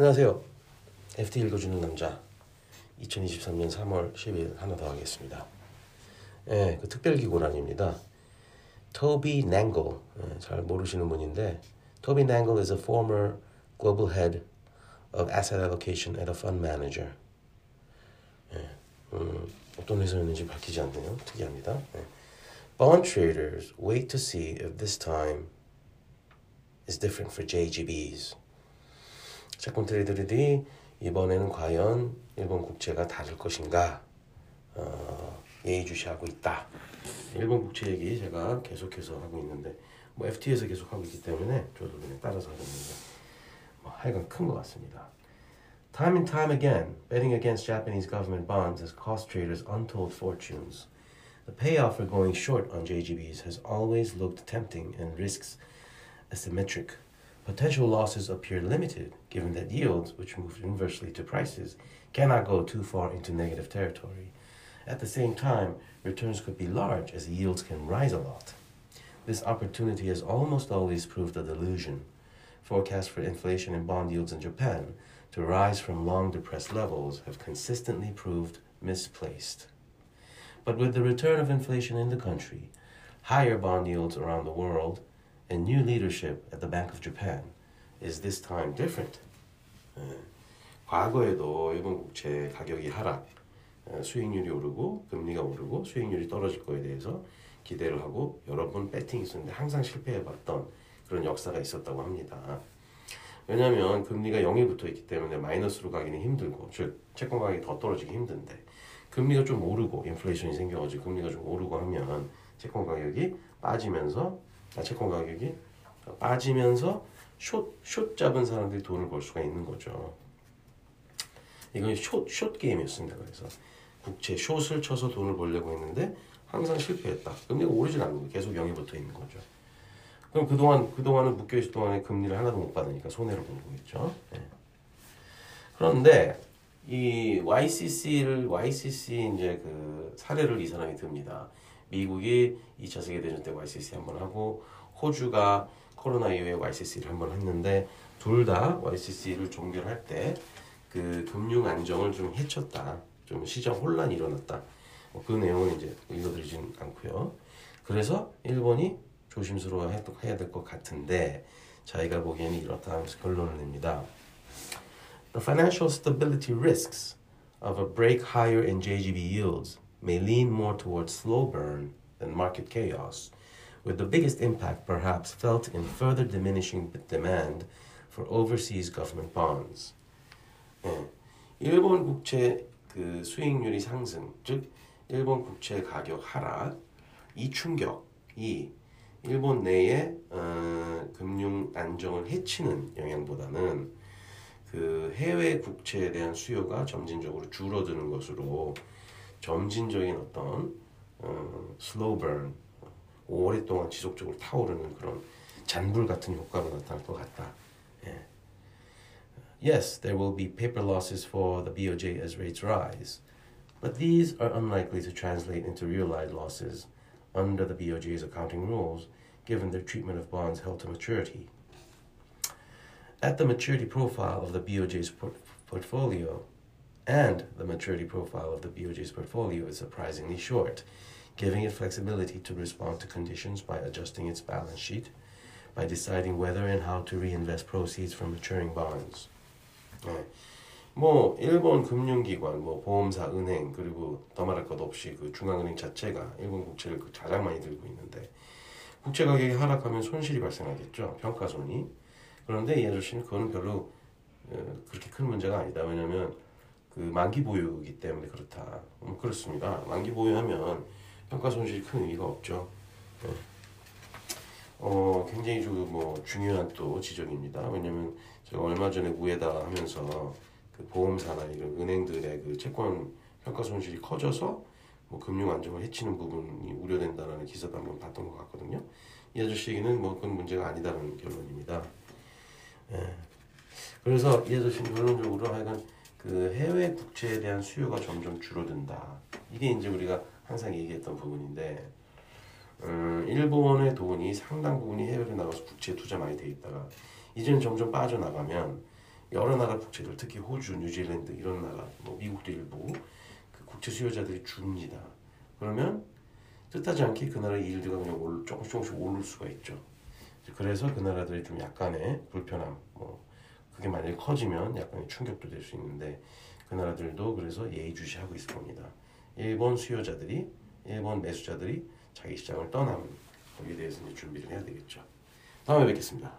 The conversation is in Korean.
안녕하세요. FT 읽어주는 남자 2023년 3월 10일 하나 더 하겠습니다. 예, 그 특별기고란입니다. Toby Nangle 예, 잘 모르시는 분인데 Toby Nangle is a former global head of asset allocation at a fund manager. 예, 음, 어떤 회사였는지 밝히지 않네요. 특이합니다. 예. Bond traders wait to see if this time is different for JGBs. 채권 트레이더들이 이번에는 과연 일본 국채가 다를 것인가 어, 예의주시하고 있다. 일본 국채 얘기 제가 계속해서 하고 있는데 뭐 FT에서 계속 하고 있기 때문에 저도 그냥 따라서 하는데 뭐 하여간 큰 것 같습니다. Time and time again, betting against Japanese government bonds has cost traders untold fortunes. The payoff for going short on JGBs has always looked tempting and risks asymmetric. Potential losses appear limited given that yields, which move inversely to prices, cannot go too far into negative territory. At the same time, returns could be large as yields can rise a lot. This opportunity has almost always proved a delusion. Forecasts for inflation and bond yields in Japan to rise from long depressed levels have consistently proved misplaced. But with the return of inflation in the country, higher bond yields around the world, and new leadership at the Bank of Japan, is this time different? 예, 과거에도 일본 국채 가격이 하락, 예, 수익률이 오르고 금리가 오르고 수익률이 떨어질 거에 대해서 기대를 하고 여러 번 배팅이 있었는데 항상 실패해봤던 그런 역사가 있었다고 합니다. 왜냐하면 금리가 0에 붙어 있기 때문에 마이너스로 가기는 힘들고 즉 채권 가격이 더 떨어지기 힘든데 금리가 좀 오르고 인플레이션이 생겨가지고 금리가 좀 오르고 하면 채권 가격이 빠지면서 아, 채권 가격이 빠지면서 숏, 숏 잡은 사람들이 돈을 벌 수가 있는 거죠. 이건 숏, 숏 게임이었습니다. 그래서 국채 숏을 쳐서 돈을 벌려고 했는데 항상 실패했다. 금리가 오르진 거예요. 계속 0에 붙어 있는 거죠. 그럼 그동안, 그동안은 묶여있을 동안에 금리를 하나도 못 받으니까 손해를 보는 거겠죠. 네. 그런데 이 YCC를, YCC 이제 그 사례를 이 사람이 듭니다. 미국이 2차 세계대전 때 YCC 한번 하고 호주가 코로나 이후에 YCC를 한번 했는데 둘 다 YCC를 종결할 때 그 금융 안정을 좀 해쳤다. 좀 시장 혼란이 일어났다. 뭐 그 내용은 이제 읽어드리진 않고요. 그래서 일본이 조심스러워 해야 될 것 같은데 자기가 보기에는 이렇다 하면서 결론을 냅니다. The financial stability risks of a break higher in JGB yields may lean more towards slow burn than market chaos, with the biggest impact perhaps felt in further diminishing demand for overseas government bonds. 예, 일본 국채 그 수익률이 상승, 즉 일본 국채 가격 하락, 이 충격이 일본 내의 어, 금융 안정을 해치는 영향보다는 그 해외 국채에 대한 수요가 점진적으로 줄어드는 것으로 점진적인 어떤 어, 슬로우 번 오랫동안 지속적으로 타오르는 그런 잔불 같은 효과로 나타날 것 같다. 예. Yes, there will be paper losses for the BOJ as rates rise, but these are unlikely to translate into realized losses under the BOJ's accounting rules, given their treatment of bonds held to maturity. At the maturity profile of the BOJ's port- portfolio, and the maturity profile of the BOJ's portfolio is surprisingly short, giving it flexibility to respond to conditions by adjusting its balance sheet, by deciding whether and how to reinvest proceeds from maturing bonds. 네. 뭐 일본 금융기관, 뭐 보험사, 은행 그리고 더 말할 것 없이 그 중앙은행 자체가 일본 국채를 그 가장 많이 들고 있는데 국채 가격이 하락하면 손실이 발생하겠죠 평가손이 그런데 이 아저씨는 그거는 별로 어, 그렇게 큰 문제가 아니다 왜냐하면 그 만기 보유이기 때문에 그렇다 음, 그렇습니다 만기 보유하면 평가 손실이 큰 의미가 없죠 네. 어 굉장히 좀뭐 중요한 또 지적입니다 왜냐하면 제가 얼마 전에 우에다 하면서 그 보험사나 이런 은행들의 그 채권 평가 손실이 커져서 뭐 금융 안정을 해치는 부분이 우려된다라는 기사도 한번 봤던 것 같거든요. 이 아저씨에게는 뭐 그건 문제가 아니다는 결론입니다. 예. 그래서 이 아저씨는 결론적으로 하여간 그 해외 국채에 대한 수요가 점점 줄어든다. 이게 이제 우리가 항상 얘기했던 부분인데, 음, 일본의 돈이 상당 부분이 해외로 나가서 국채에 투자 많이 돼 있다가 이제는 점점 빠져나가면 여러 나라 국채들 특히 호주, 뉴질랜드 이런 나라, 뭐 미국도 일부 그 국채 수요자들이 줍니다. 그러면 뜻하지 않게 그 나라 일드가 그냥 올, 조금씩 조금씩 오를 수가 있죠. 그래서 그 나라들이 좀 약간의 불편함, 뭐 그게 만약에 커지면 약간의 충격도 될 수 있는데 그 나라들도 그래서 예의주시하고 있을 겁니다. 일본 수요자들이 일본 매수자들이 자기 시장을 떠나면 거기에 대해서 이제 준비를 해야 되겠죠. 다음에 뵙겠습니다.